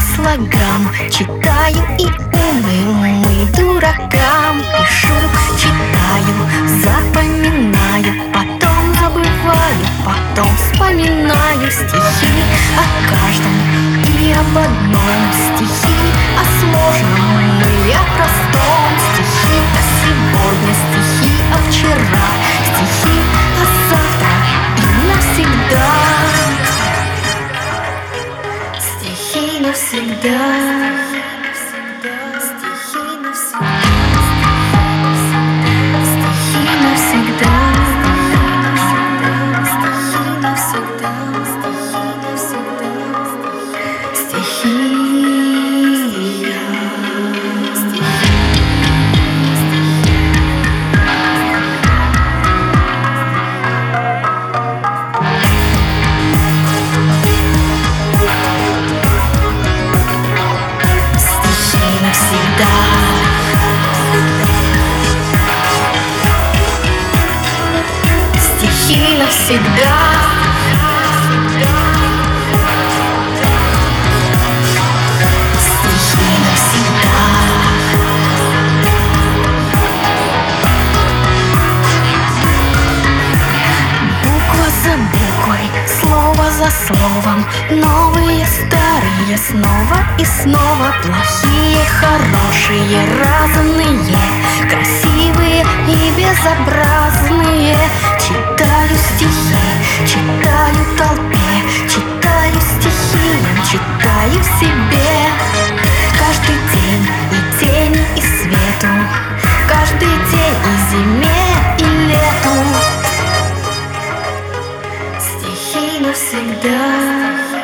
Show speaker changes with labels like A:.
A: Слогам читаю и умным и дуракам Пишу, читаю, запоминаю, потом забываю Потом вспоминаю стихи о каждом и об одном. Стихи о сложном и о простом. Стихи о сегодня, навсегда. Стихи навсегда. Стихи навсегда. Стихи навсегда Стихи навсегда за словом. Новые, старые, снова и снова Плохие, хорошие, разные. Красивые и безобразные читаю толпе Читаю стихиям, читаю себе. Каждый день и тени, и свету. Каждый день зиме, и лету. Стихи навсегда